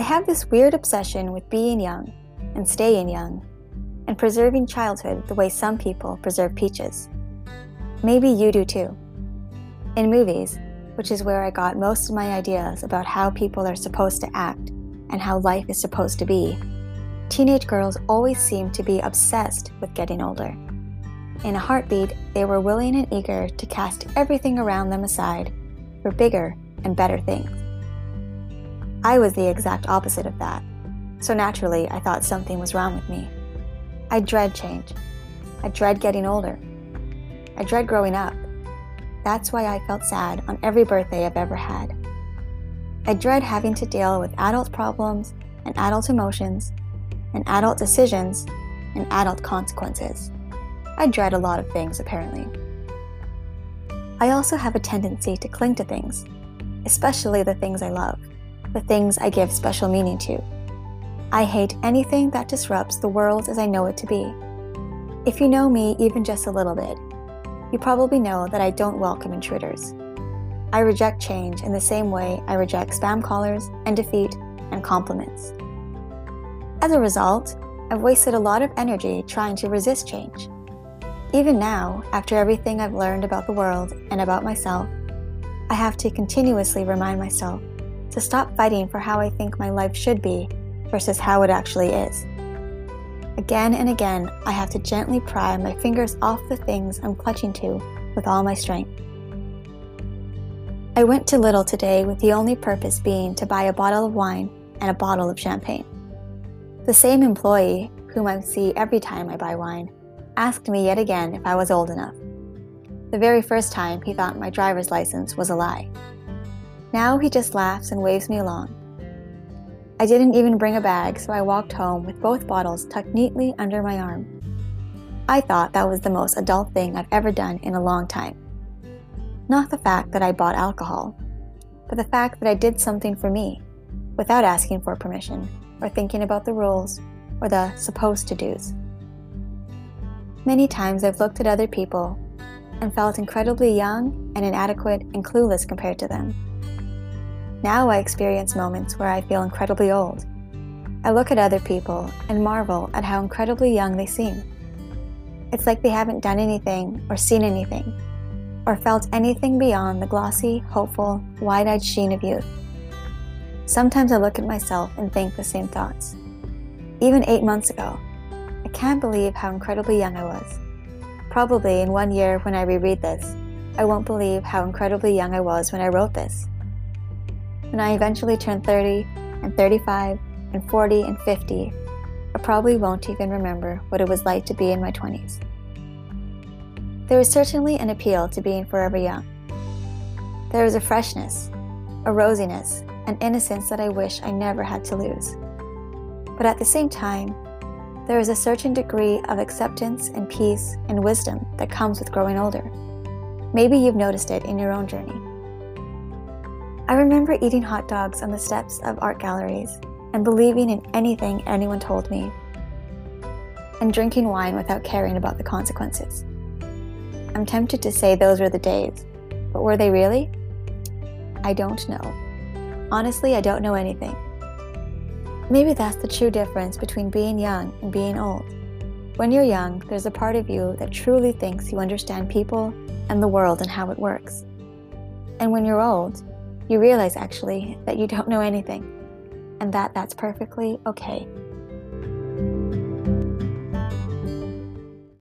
I have this weird obsession with being young and staying young and preserving childhood the way some people preserve peaches. Maybe you do too. In movies, which is where I got most of my ideas about how people are supposed to act and how life is supposed to be, teenage girls always seem to be obsessed with getting older. In a heartbeat, they were willing and eager to cast everything around them aside for bigger and better things. I was the exact opposite of that, so naturally I thought something was wrong with me. I dread change. I dread getting older. I dread growing up. That's why I felt sad on every birthday I've ever had. I dread having to deal with adult problems and adult emotions and adult decisions and adult consequences. I dread a lot of things, apparently. I also have a tendency to cling to things, especially the things I love, the things I give special meaning to. I hate anything that disrupts the world as I know it to be. If you know me even just a little bit, you probably know that I don't welcome intruders. I reject change in the same way I reject spam callers and defeat and compliments. As a result, I've wasted a lot of energy trying to resist change. Even now, after everything I've learned about the world and about myself, I have to continuously remind myself to stop fighting for how I think my life should be versus how it actually is. Again and again, I have to gently pry my fingers off the things I'm clutching to with all my strength. I went to Lidl today with the only purpose being to buy a bottle of wine and a bottle of champagne. The same employee, whom I see every time I buy wine, asked me yet again if I was old enough. The very first time he thought my driver's license was a lie. Now he just laughs and waves me along. I didn't even bring a bag, so I walked home with both bottles tucked neatly under my arm. I thought that was the most adult thing I've ever done in a long time. Not the fact that I bought alcohol, but the fact that I did something for me without asking for permission or thinking about the rules or the supposed to do's. Many times I've looked at other people and felt incredibly young and inadequate and clueless compared to them. Now I experience moments where I feel incredibly old. I look at other people and marvel at how incredibly young they seem. It's like they haven't done anything or seen anything or felt anything beyond the glossy, hopeful, wide eyed sheen of youth. Sometimes I look at myself and think the same thoughts. Even eight months ago, I can't believe how incredibly young I was. Probably in one year when I reread this, I won't believe how incredibly young I was when I wrote this. When I eventually turn 30 and 35 and 40 and 50, I probably won't even remember what it was like to be in my 20s. There is certainly an appeal to being forever young. There is a freshness, a rosiness, an innocence that I wish I never had to lose. But at the same time, there is a certain degree of acceptance and peace and wisdom that comes with growing older. Maybe you've noticed it in your own journey. I remember eating hot dogs on the steps of art galleries and believing in anything anyone told me, and drinking wine without caring about the consequences. I'm tempted to say those were the days, but were they really? I don't know. Honestly, I don't know anything. Maybe that's the true difference between being young and being old. When you're young, there's a part of you that truly thinks you understand people and the world and how it works. And when you're old, you realize actually that you don't know anything and that that's perfectly okay.